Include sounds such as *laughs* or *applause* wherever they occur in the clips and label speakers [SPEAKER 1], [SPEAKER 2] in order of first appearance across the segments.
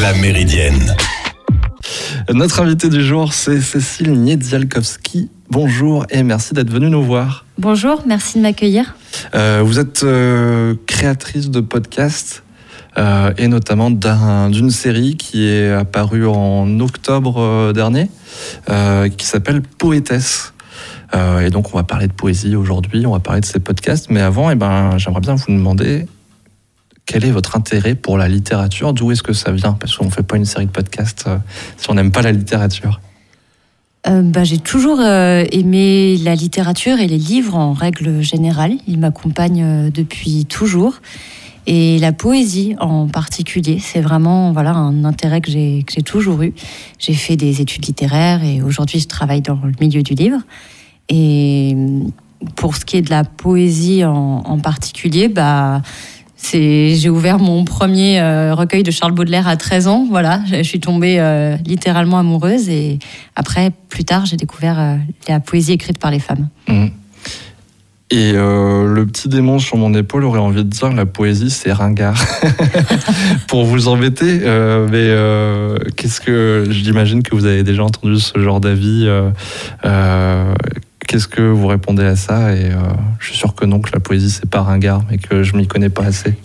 [SPEAKER 1] La Méridienne.
[SPEAKER 2] Notre invité du jour, c'est Cécile Niedzialkowski. Bonjour et merci d'être venue nous voir.
[SPEAKER 3] Bonjour, merci de m'accueillir.
[SPEAKER 2] Euh, vous êtes euh, créatrice de podcasts euh, et notamment d'une série qui est apparue en octobre dernier, qui s'appelle Poétesse. et donc on va parler de poésie aujourd'hui, on va parler de ces podcasts, mais avant, eh ben, j'aimerais bien vous demander quel est votre intérêt pour la littérature? D'où est-ce que ça vient? Parce qu'on ne fait pas une série de podcasts euh, si on n'aime pas la littérature.
[SPEAKER 3] Euh, bah, j'ai toujours euh, aimé la littérature et les livres en règle générale. Ils m'accompagnent depuis toujours. Et la poésie en particulier, c'est vraiment voilà, un intérêt que j'ai toujours eu. J'ai fait des études littéraires et aujourd'hui je travaille dans le milieu du livre. Et pour ce qui est de la poésie en, en particulier, bah, j'ai ouvert mon premier euh, recueil de Charles Baudelaire à 13 ans. Voilà, je suis tombée euh, littéralement amoureuse et après, plus tard, j'ai découvert euh, la poésie écrite par les femmes.
[SPEAKER 2] Mmh. Et le petit démon sur mon épaule aurait envie de dire la poésie c'est ringard. *laughs* Pour vous embêter, mais qu'est-ce que j'imagine que vous avez déjà entendu ce genre d'avis Qu'est-ce que vous répondez à ça? Et euh, je suis sûr que non, que la poésie, c'est pas ringard, mais que je m'y connais pas assez.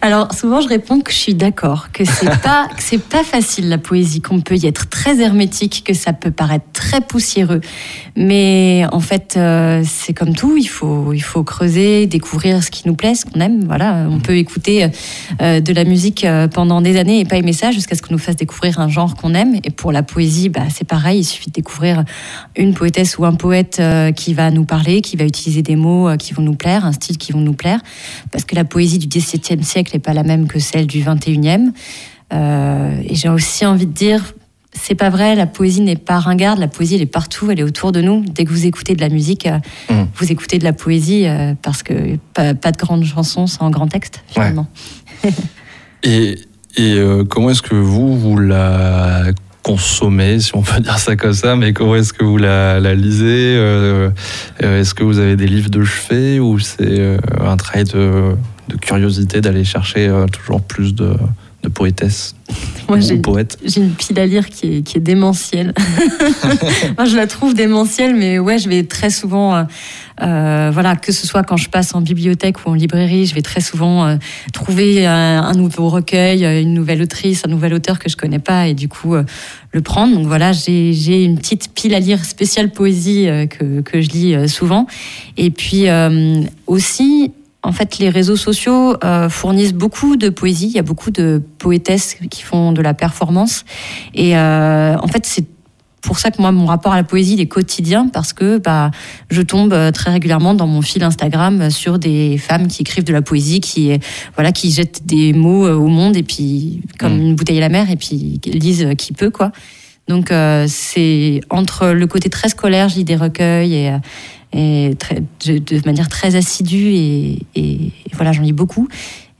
[SPEAKER 3] Alors souvent je réponds que je suis d'accord, que c'est *laughs* pas que c'est pas facile la poésie, qu'on peut y être très hermétique, que ça peut paraître très poussiéreux, mais en fait euh, c'est comme tout, il faut il faut creuser, découvrir ce qui nous plaît, ce qu'on aime. Voilà, on peut écouter euh, de la musique euh, pendant des années et pas aimer ça jusqu'à ce qu'on nous fasse découvrir un genre qu'on aime. Et pour la poésie, bah, c'est pareil, il suffit de découvrir une poétesse ou un poète qui va nous parler, qui va utiliser des mots qui vont nous plaire, un style qui vont nous plaire, parce que la poésie du XVIIe siècle n'est pas la même que celle du 21e. Euh, et j'ai aussi envie de dire, c'est pas vrai, la poésie n'est pas ringarde, la poésie elle est partout, elle est autour de nous. Dès que vous écoutez de la musique, euh, mmh. vous écoutez de la poésie euh, parce que pas, de grandes chansons sans grand texte finalement. *laughs*
[SPEAKER 2] et, et comment est-ce que vous, vous la consommez, si on peut dire ça comme ça, mais comment est-ce que vous la, lisez Est-ce que vous avez des livres de chevet ou c'est un travail de de curiosité d'aller chercher euh, toujours plus de, de poétesse *laughs*
[SPEAKER 3] Moi, j'ai une pile à lire qui est, qui est démentielle. *laughs* Moi, je la trouve démentielle, mais ouais, je vais très souvent, euh, euh, voilà, que ce soit quand je passe en bibliothèque ou en librairie, je vais très souvent trouver un, nouveau recueil, une nouvelle autrice, un nouvel auteur que je connais pas, et du coup le prendre. Donc voilà, j'ai une petite pile à lire spéciale poésie que, que je lis souvent. Et puis aussi en fait, les réseaux sociaux euh, fournissent beaucoup de poésie. Il y a beaucoup de poétesses qui font de la performance. Et euh, en fait, c'est pour ça que moi, mon rapport à la poésie est quotidien parce que bah, je tombe euh, très régulièrement dans mon fil Instagram sur des femmes qui écrivent de la poésie, qui voilà, qui jettent des mots au monde et puis comme mm. une bouteille à la mer et puis lisent qui peut quoi. Donc c'est entre le côté très scolaire, lis des recueils et et très, de, manière très assidue et, voilà, j'en lis beaucoup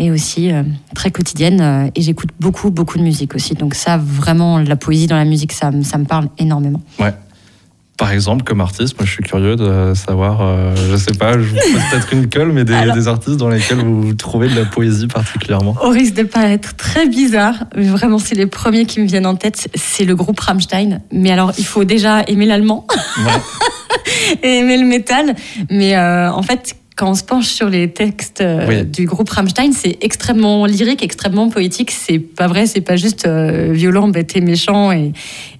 [SPEAKER 3] et aussi euh, très quotidienne euh, et j'écoute beaucoup beaucoup de musique aussi. Donc ça vraiment la poésie dans la musique ça, ça me parle énormément.
[SPEAKER 2] Ouais. Par exemple, comme artiste, moi je suis curieux de savoir, euh, je sais pas, je vous pose peut-être une colle, mais des, des, artistes dans lesquels vous trouvez de la poésie particulièrement.
[SPEAKER 3] Au risque de pas être très bizarre, mais vraiment c'est les premiers qui me viennent en tête, c'est le groupe Rammstein. Mais alors il faut déjà aimer l'allemand. Ouais. Et aimer le métal. Mais euh, en fait, quand on se penche sur les textes euh, du groupe Rammstein, c'est extrêmement lyrique, extrêmement poétique. C'est pas vrai, c'est pas juste euh, violent, bête et méchant, et,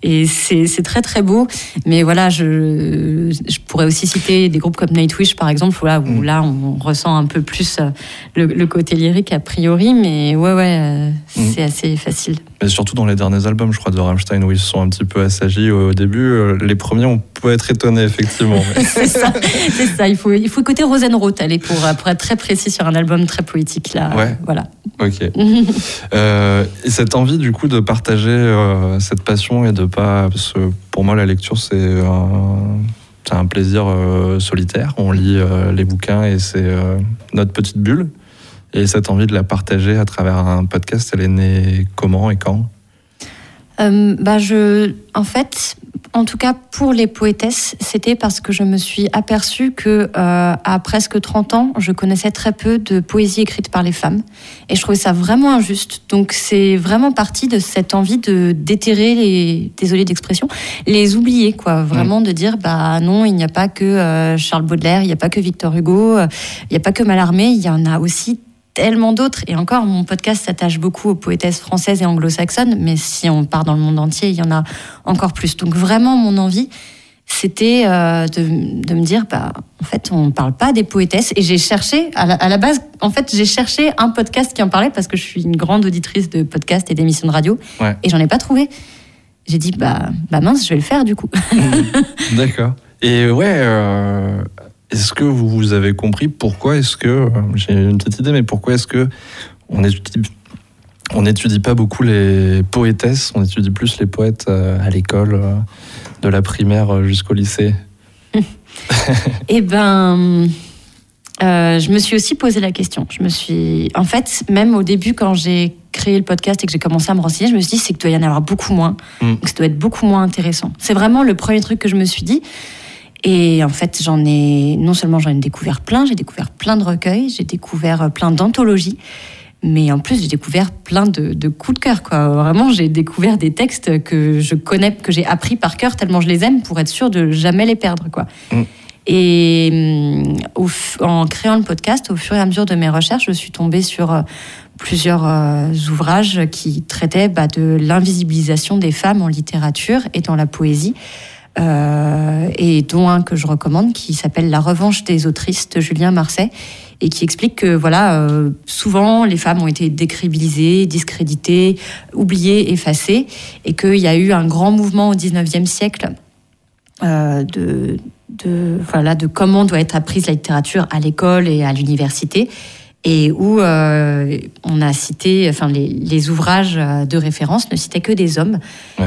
[SPEAKER 3] et c'est très très beau. Mais voilà, je, je, pourrais aussi citer des groupes comme Nightwish par exemple, où mm. là on ressent un peu plus le, côté lyrique a priori, mais ouais ouais, mm. c'est assez facile.
[SPEAKER 2] Mais surtout dans les derniers albums, je crois, de Rammstein, où ils se sont un petit peu assagis au début. Les premiers, on peut être étonné, effectivement. *laughs*
[SPEAKER 3] c'est ça, ça, Il faut, il faut écouter Rosenroth, allez, pour, pour être très précis sur un album très poétique. Là.
[SPEAKER 2] Ouais.
[SPEAKER 3] Voilà.
[SPEAKER 2] Ok. *laughs* euh, et cette envie, du coup, de partager euh, cette passion et de pas. Parce que pour moi, la lecture, c'est un, un plaisir euh, solitaire. On lit euh, les bouquins et c'est notre petite bulle. Et cette envie de la partager à travers un podcast, elle est née comment et quand?
[SPEAKER 3] Bah je, En fait, en tout cas pour les poétesses, c'était parce que je me suis aperçue que euh, à presque 30 ans, je connaissais très peu de poésie écrite par les femmes. Et je trouvais ça vraiment injuste. Donc c'est vraiment parti de cette envie de déterrer les désolé d'expression, les oublier quoi, vraiment de dire bah non, il n'y a pas que euh, Charles Baudelaire, il n'y a pas que Victor Hugo, il n'y a pas que Mallarmé, il y en a aussi tellement d'autres. Et encore, mon podcast s'attache beaucoup aux poétesses françaises et anglo-saxonnes, mais si on part dans le monde entier, il y en a encore plus. Donc vraiment, mon envie, c'était euh, de, me dire, bah, en fait, on ne parle pas des poétesses. Et j'ai cherché, à la, base, en fait, j'ai cherché un podcast qui en parlait parce que je suis une grande auditrice de podcasts et d'émissions de radio. Et j'en ai pas trouvé. J'ai dit, bah, bah mince, je vais le faire du coup. *laughs*
[SPEAKER 2] D'accord. Et ouais, euh, est-ce que vous avez compris pourquoi est-ce que, euh, j'ai une petite idée, mais pourquoi est-ce que on étudie, on n'étudie pas beaucoup les poétesses, on étudie plus les poètes euh, à l'école, euh, de la primaire jusqu'au lycée *laughs*
[SPEAKER 3] Eh ben, je me suis aussi posé la question. Je me suis, en fait, même au début, quand j'ai créé le podcast et que j'ai commencé à me renseigner, je me suis dit c'est que doit y en avoir beaucoup moins, mm. que ça doit être beaucoup moins intéressant. C'est vraiment le premier truc que je me suis dit. Et en fait, j'en ai non seulement j'en ai découvert plein, j'ai découvert plein de recueils, j'ai découvert euh, plein d'anthologies, mais en plus j'ai découvert plein de, coups de cœur. Quoi. Vraiment, j'ai découvert des textes que je connais, que j'ai appris par cœur tellement je les aime pour être sûr de jamais les perdre. Quoi. Mm. Et mm, en créant le podcast, au fur et à mesure de mes recherches, je suis tombée sur euh, plusieurs euh, ouvrages qui traitaient bah, de l'invisibilisation des femmes en littérature et dans la poésie. Euh, et dont un que je recommande qui s'appelle La revanche des autrices de Julien Marseille et qui explique que voilà euh, souvent les femmes ont été décrédibilisées, discréditées, oubliées, effacées et qu'il y a eu un grand mouvement au 19e siècle euh, de, de, voilà, de comment doit être apprise la littérature à l'école et à l'université et où euh, on a cité, enfin les, ouvrages de référence ne citaient que des hommes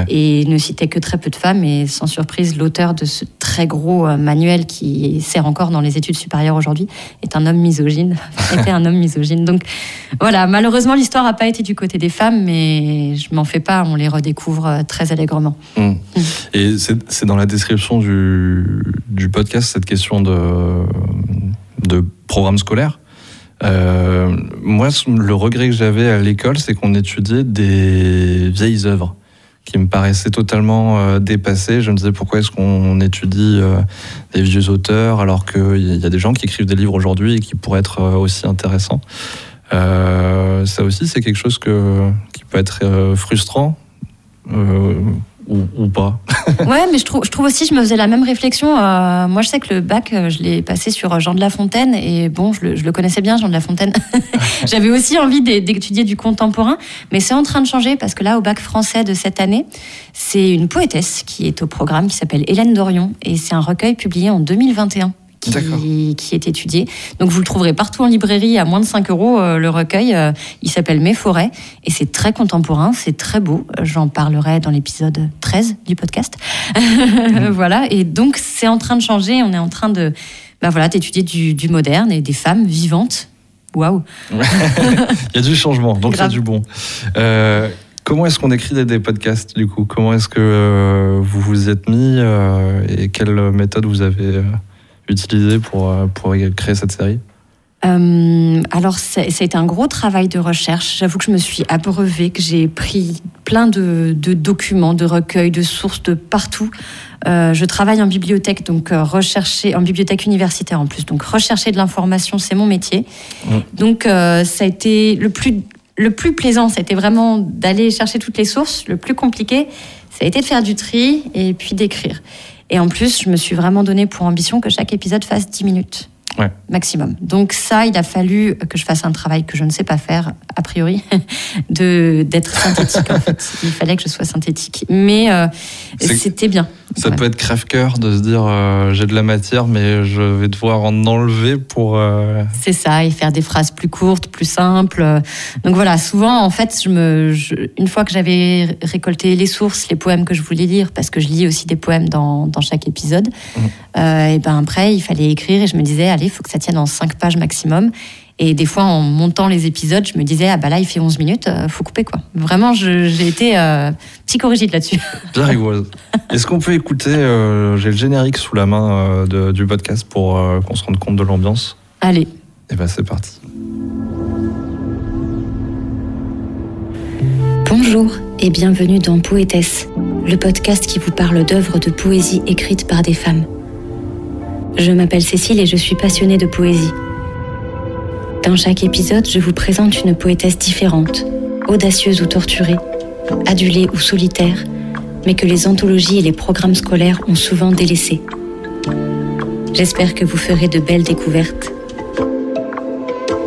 [SPEAKER 3] et ne citaient que très peu de femmes. Et sans surprise, l'auteur de ce très gros euh, manuel qui sert encore dans les études supérieures aujourd'hui est un homme misogyne, *laughs* était un homme misogyne. Donc voilà, malheureusement l'histoire n'a pas été du côté des femmes, mais je m'en fais pas, on les redécouvre euh, très allègrement.
[SPEAKER 2] Mmh. Mmh. Et c'est dans la description du, du podcast cette question de, de programme scolaire? Euh, moi, le regret que j'avais à l'école, c'est qu'on étudiait des vieilles œuvres qui me paraissaient totalement euh, dépassées. Je me disais pourquoi est-ce qu'on étudie euh, des vieux auteurs alors qu'il y a des gens qui écrivent des livres aujourd'hui et qui pourraient être aussi intéressants? ça aussi, c'est quelque chose qui peut être frustrant ou, pas. *laughs*
[SPEAKER 3] ouais, mais je trouve, je trouve aussi, je me faisais la même réflexion. Euh, moi, je sais que le bac, euh, je l'ai passé sur Jean de La Fontaine, et bon, je le, connaissais bien, Jean de La Fontaine. *laughs* J'avais aussi envie d'étudier du contemporain, mais c'est en train de changer parce que là, au bac français de cette année, c'est une poétesse qui est au programme, qui s'appelle Hélène Dorion, et c'est un recueil publié en 2021 qui, est étudié. Donc vous le trouverez partout en librairie à moins de 5 euros. Euh, le recueil, euh, il s'appelle Mes forêts et c'est très contemporain, c'est très beau. J'en parlerai dans l'épisode 13 du podcast. Mmh. *laughs* voilà, et donc c'est en train de changer. On est en train de bah voilà, d'étudier du, moderne et des femmes vivantes. Waouh *laughs* Il
[SPEAKER 2] y a du changement, donc c'est du bon. Euh, comment est-ce qu'on écrit des, podcasts du coup? Comment est-ce que vous vous êtes mis et quelle méthode vous avez utilisé pour, euh, pour créer cette série
[SPEAKER 3] euh, alors, ça a été un gros travail de recherche. J'avoue que je me suis abreuvée, que j'ai pris plein de, documents, de recueils, de sources de partout. Euh, je travaille en bibliothèque, donc rechercher en bibliothèque universitaire en plus. Donc rechercher de l'information, c'est mon métier. Mmh. Donc ça a été le plus le plus plaisant, c'était vraiment d'aller chercher toutes les sources. Le plus compliqué, ça a été de faire du tri et puis d'écrire. Et en plus, je me suis vraiment donné pour ambition que chaque épisode fasse 10 minutes maximum. Donc ça, il a fallu que je fasse un travail que je ne sais pas faire, a priori, *laughs* de d'être synthétique. en fait. Il fallait que je sois synthétique. Mais euh, c'était bien.
[SPEAKER 2] Ça peut être crève-cœur de se dire euh, j'ai de la matière, mais je vais devoir en enlever pour. Euh,
[SPEAKER 3] C'est ça, et faire des phrases plus courtes, plus simples. Donc voilà, souvent, en fait, je me, une fois que j'avais récolté les sources, les poèmes que je voulais lire, parce que je lis aussi des poèmes dans, dans chaque épisode, mmh. et ben après, il fallait écrire et je me disais, allez, il faut que ça tienne en cinq pages maximum. Et des fois, en montant les épisodes, je me disais, ah bah là, il fait 11 minutes, euh, faut couper quoi. Vraiment, j'ai été euh, psychorigide là-dessus. *laughs*
[SPEAKER 2] Bien rigoureuse. Est-ce qu'on peut écouter, euh, j'ai le générique sous la main du podcast pour qu'on se rende compte de l'ambiance?
[SPEAKER 3] Allez. Et
[SPEAKER 2] eh ben c'est parti.
[SPEAKER 1] Bonjour et bienvenue dans Poétesse, le podcast qui vous parle d'œuvres de poésie écrites par des femmes. Je m'appelle Cécile et je suis passionnée de poésie. Dans chaque épisode, je vous présente une poétesse différente, audacieuse ou torturée, adulée ou solitaire, mais que les anthologies et les programmes scolaires ont souvent délaissée. J'espère que vous ferez de belles découvertes.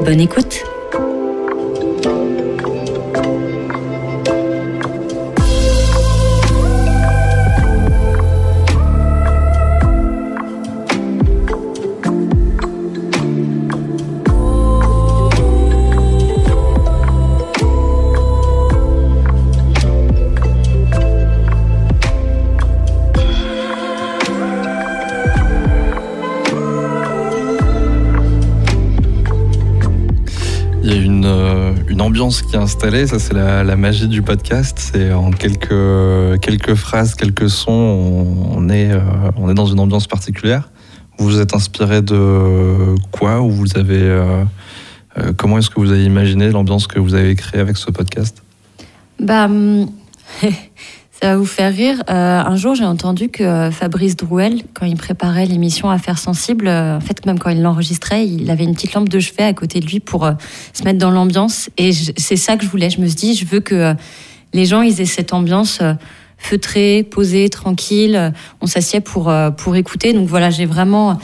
[SPEAKER 1] Bonne écoute
[SPEAKER 2] qui est installé, ça c'est la, magie du podcast. C'est en quelques, quelques phrases, quelques sons, on, est, euh, on est dans une ambiance particulière. Vous vous êtes inspiré de quoi Ou vous avez euh, euh, comment est-ce que vous avez imaginé l'ambiance que vous avez créée avec ce podcast?
[SPEAKER 3] Bah hum, *laughs* Ça va vous faire rire. Euh, un jour, j'ai entendu que euh, Fabrice Drouel, quand il préparait l'émission Affaires sensibles, euh, en fait, même quand il l'enregistrait, il avait une petite lampe de chevet à côté de lui pour se mettre dans l'ambiance. Et c'est ça que je voulais. Je me suis dit, je veux que les gens ils aient cette ambiance feutrée, posée, tranquille. On s'assied pour, pour écouter. Donc voilà, j'ai vraiment,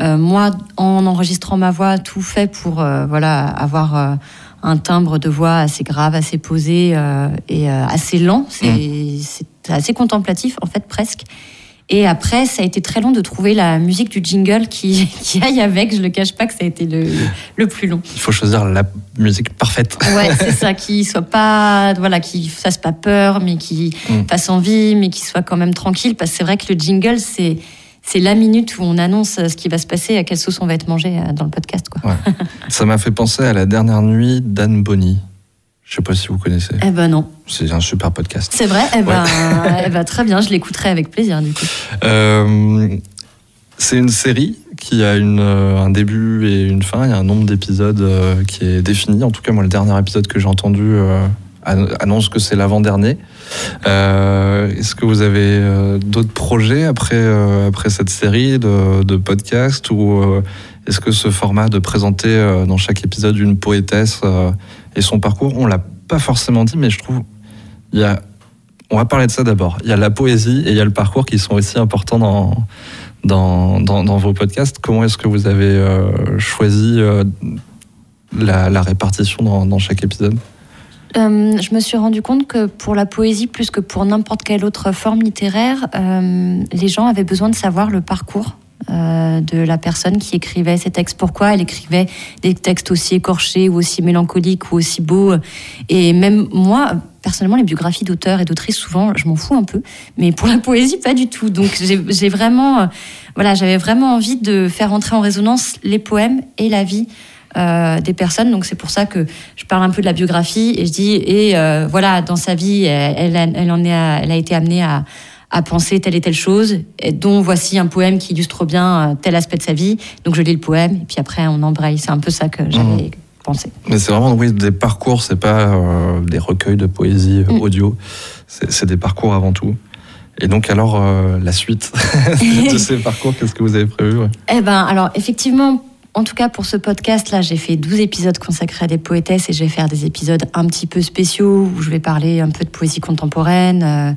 [SPEAKER 3] moi, en enregistrant ma voix, tout fait pour voilà, avoir un timbre de voix assez grave, assez posé euh, et euh, assez lent. Mm. C'est assez contemplatif, en fait, presque. Et après, ça a été très long de trouver la musique du jingle qui, *laughs* qui aille avec. Je ne le cache pas que ça a été le, le, plus long.
[SPEAKER 2] Il faut choisir la musique parfaite.
[SPEAKER 3] Ouais, c'est *laughs* ça, qui soit pas, voilà, qui fasse pas peur, mais qui mm. fasse envie, mais qui soit quand même tranquille. Parce que c'est vrai que le jingle, c'est c'est la minute où on annonce ce qui va se passer, à quelle sauce on va être mangé euh, dans le podcast. Quoi. *laughs*
[SPEAKER 2] Ça m'a fait penser à la dernière nuit d'Anne Bonny. Je sais pas si vous connaissez.
[SPEAKER 3] Eh ben non.
[SPEAKER 2] C'est un super podcast.
[SPEAKER 3] C'est vrai? Eh ben, *laughs* eh ben, très bien, je l'écouterai avec plaisir du coup.
[SPEAKER 2] Euh, c'est une série qui a une, euh, un début et une fin. Il y a un nombre d'épisodes qui est défini. En tout cas, moi, le dernier épisode que j'ai entendu annonce que c'est l'avant-dernier. Euh, est-ce que vous avez euh, d'autres projets après, euh, après cette série de, podcasts ou est-ce que ce format de présenter dans chaque épisode une poétesse et son parcours, on l'a pas forcément dit, mais je trouve il y a, on va parler de ça d'abord. Il y a la poésie et il y a le parcours qui sont aussi importants dans, dans, dans, vos podcasts. Comment est-ce que vous avez choisi la, la, répartition dans, dans chaque épisode?
[SPEAKER 3] Euh, je me suis rendu compte que pour la poésie, plus que pour n'importe quelle autre forme littéraire, euh, les gens avaient besoin de savoir le parcours euh, de la personne qui écrivait ces textes. Pourquoi elle écrivait des textes aussi écorchés ou aussi mélancoliques ou aussi beaux? Et même moi, personnellement, les biographies d'auteurs et d'autrices, souvent, je m'en fous un peu. Mais pour la poésie, pas du tout. Donc j'ai vraiment, voilà, j'avais vraiment envie de faire entrer en résonance les poèmes et la vie euh, des personnes. Donc c'est pour ça que je parle un peu de la biographie et je dis et euh, voilà dans sa vie elle, elle, en est elle a été amenée à, à penser telle et telle chose, et dont voici un poème qui illustre bien euh, tel aspect de sa vie. Donc je lis le poème et puis après on embraye. C'est un peu ça que j'avais mmh. pensé.
[SPEAKER 2] Mais c'est vraiment oui, des parcours, c'est pas des recueils de poésie mmh. audio, c'est des parcours avant tout. Et donc alors la suite *laughs* de *laughs* ces parcours, qu'est-ce que vous avez prévu
[SPEAKER 3] Eh ben alors effectivement en tout cas, pour ce podcast-là, j'ai fait 12 épisodes consacrés à des poétesses et je vais faire des épisodes un petit peu spéciaux où je vais parler un peu de poésie contemporaine euh,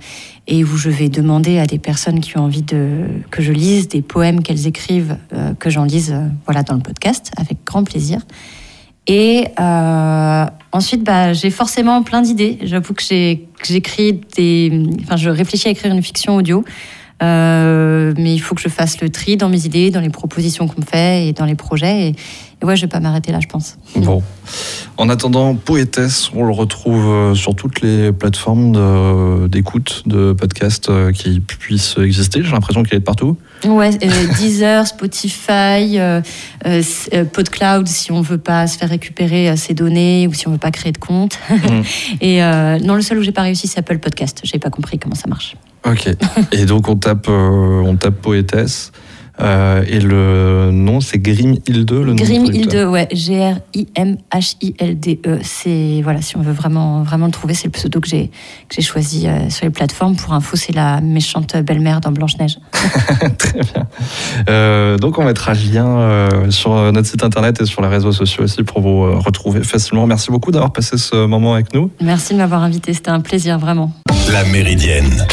[SPEAKER 3] et où je vais demander à des personnes qui ont envie de, que je lise des poèmes qu'elles écrivent, euh, que j'en lise euh, voilà, dans le podcast avec grand plaisir. Et ensuite, bah, j'ai forcément plein d'idées. J'avoue que j'écris des. Enfin, je réfléchis à écrire une fiction audio. Mais il faut que je fasse le tri dans mes idées, dans les propositions qu'on me fait et dans les projets. Et, et ouais, je vais pas m'arrêter là, je pense.
[SPEAKER 2] Bon. En attendant, Poétesse, on le retrouve euh, sur toutes les plateformes d'écoute de, podcasts euh, qui puissent exister. J'ai l'impression qu'il est de partout.
[SPEAKER 3] Ouais, *laughs* euh, Deezer, Spotify, PodCloud si on veut pas se faire récupérer ses données ou si on veut pas créer de compte. Mm. *laughs* Et non, le seul où j'ai pas réussi, c'est Apple Podcast. J'ai pas compris comment ça marche.
[SPEAKER 2] Ok. Et donc on tape, on tape Poétesse. Euh, et le nom, c'est Grim Hilde, le nom
[SPEAKER 3] Grim Hilde, ouais, G-R-I-M-H-I-L-D-E. C'est, voilà, si on veut vraiment, vraiment le trouver, c'est le pseudo que j'ai, que j'ai choisi euh, sur les plateformes. Pour info, c'est la méchante belle-mère dans Blanche-Neige. *laughs*
[SPEAKER 2] Très bien. Euh, donc, on mettra le lien sur notre site internet et sur les réseaux sociaux aussi pour vous retrouver facilement. Merci beaucoup d'avoir passé ce moment avec nous.
[SPEAKER 3] Merci de m'avoir invité, c'était un plaisir, vraiment.
[SPEAKER 4] La Méridienne